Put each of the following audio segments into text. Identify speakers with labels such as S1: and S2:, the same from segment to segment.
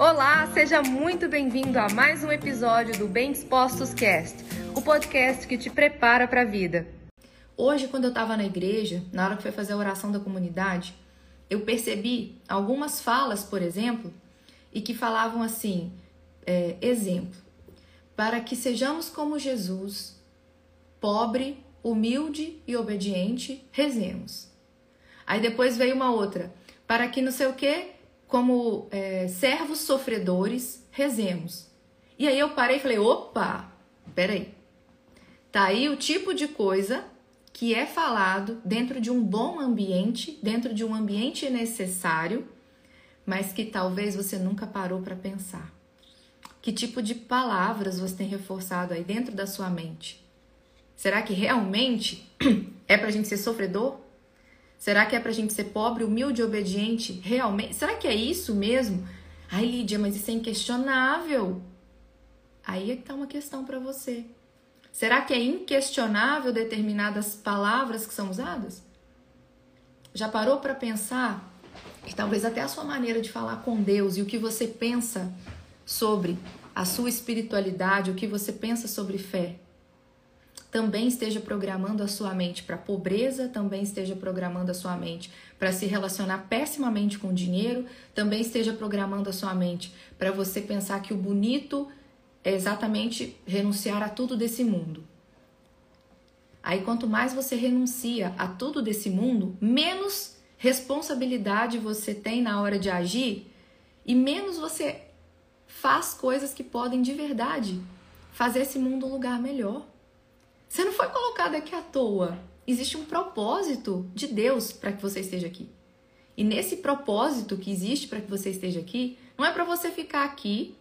S1: Olá, seja muito bem-vindo a mais um episódio do Bem Dispostos Cast, o podcast que te prepara para a vida.
S2: Hoje, quando eu estava na igreja, na hora que foi fazer a oração da comunidade, eu percebi algumas falas, por exemplo, e que falavam assim: é, exemplo, para que sejamos como Jesus, pobre, humilde e obediente, rezemos. Aí depois veio uma outra, para que não sei o que, como é, servos sofredores, rezemos. E aí eu parei e falei: opa, peraí. Tá aí o tipo de coisa que é falado dentro de um bom ambiente, dentro de um ambiente necessário, mas que talvez você nunca parou para pensar. Que tipo de palavras você tem reforçado aí dentro da sua mente? Será que realmente é para gente ser sofredor? Será que é pra gente ser pobre, humilde e obediente? Realmente? Será que é isso mesmo? Ai, Lídia, mas isso é inquestionável. Aí é que tá uma questão para você. Será que é inquestionável determinadas palavras que são usadas? Já parou para pensar que talvez até a sua maneira de falar com Deus e o que você pensa sobre a sua espiritualidade, o que você pensa sobre fé, também esteja programando a sua mente para pobreza, também esteja programando a sua mente para se relacionar pessimamente com o dinheiro, também esteja programando a sua mente para você pensar que o bonito é exatamente renunciar a tudo desse mundo. Aí quanto mais você renuncia a tudo desse mundo, menos responsabilidade você tem na hora de agir e menos você faz coisas que podem de verdade fazer esse mundo um lugar melhor. Você não foi colocado aqui à toa. Existe um propósito de Deus para que você esteja aqui. E nesse propósito que existe para que você esteja aqui, não é para você ficar aqui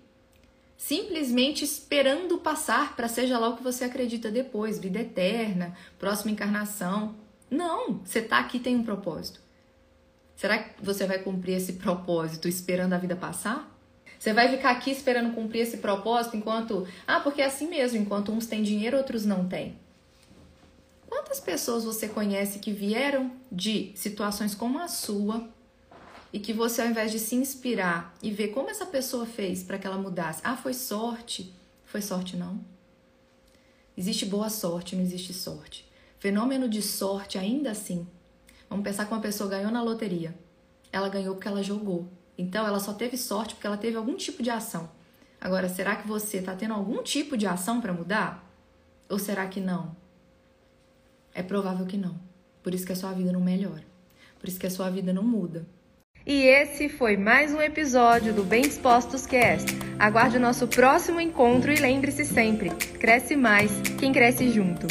S2: simplesmente esperando passar para seja lá o que você acredita depois, vida eterna, próxima encarnação. Não, você está aqui tem um propósito. Será que você vai cumprir esse propósito esperando a vida passar? Você vai ficar aqui esperando cumprir esse propósito enquanto. Ah, porque é assim mesmo, enquanto uns têm dinheiro, outros não têm. Quantas pessoas você conhece que vieram de situações como a sua e que você, ao invés de se inspirar e ver como essa pessoa fez para que ela mudasse, ah, foi sorte? Foi sorte, não. Existe boa sorte, não existe sorte. Fenômeno de sorte, ainda assim. Vamos pensar que uma pessoa ganhou na loteria. Ela ganhou porque ela jogou. Então, ela só teve sorte porque ela teve algum tipo de ação. Agora, será que você está tendo algum tipo de ação para mudar? Ou será que não? É provável que não. Por isso que a sua vida não melhora. Por isso que a sua vida não muda.
S1: E esse foi mais um episódio do Bem Dispostos Cast. Aguarde o nosso próximo encontro e lembre-se sempre: cresce mais quem cresce junto.